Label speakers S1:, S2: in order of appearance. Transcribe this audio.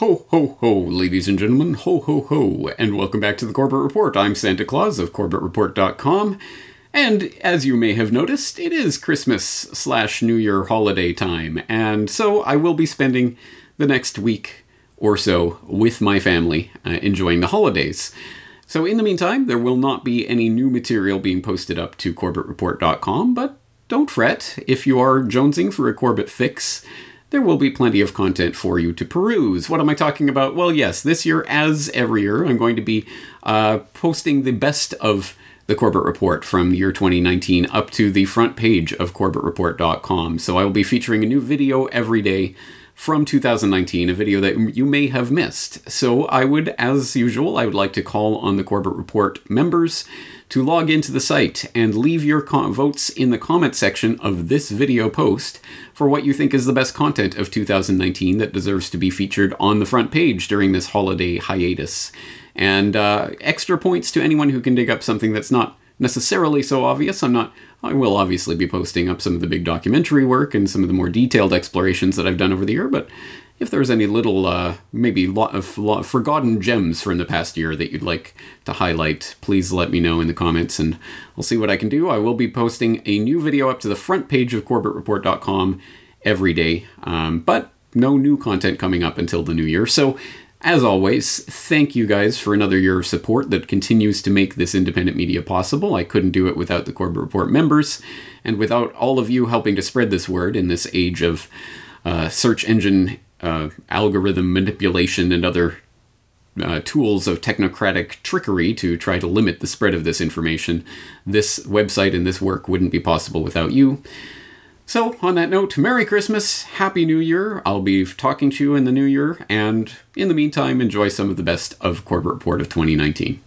S1: Ho, ho, ho, ladies and gentlemen, ho, ho, ho, and welcome back to the Corbett Report. I'm Santa Claus of CorbettReport.com, and as you may have noticed, it is Christmas slash New Year holiday time, and so I will be spending the next week or so with my family, uh, enjoying the holidays. So in the meantime, there will not be any new material being posted up to CorbettReport.com, but don't fret, if you are jonesing for a Corbett fix, there will be plenty of content for you to peruse. What am I talking about? Well, yes, this year, as every year, I'm going to be uh, posting the best of the Corbett Report from year 2019 up to the front page of CorbettReport.com. So I will be featuring a new video every day from 2019, a video that you may have missed. So I would, as usual, I would like to call on the Corbett Report members to log into the site and leave your votes in the comment section of this video post for what you think is the best content of 2019 that deserves to be featured on the front page during this holiday hiatus. And uh, extra points to anyone who can dig up something that's not necessarily so obvious. I'm not. I will obviously be posting up some of the big documentary work and some of the more detailed explorations that I've done over the year, but if there's any little, uh, maybe lot of, lot forgotten gems from the past year that you'd like to highlight, please let me know in the comments and I'll see what I can do. I will be posting a new video up to the front page of CorbettReport.com every day, um, but no new content coming up until the new year. So, as always, thank you guys for another year of support that continues to make this independent media possible. I couldn't do it without the Corbett Report members and without all of you helping to spread this word in this age of uh, search engine uh, algorithm manipulation and other uh, tools of technocratic trickery to try to limit the spread of this information, this website and this work wouldn't be possible without you. So, on that note, Merry Christmas, Happy New Year. I'll be talking to you in the new year, and in the meantime, enjoy some of the best of Corbett Report of 2019.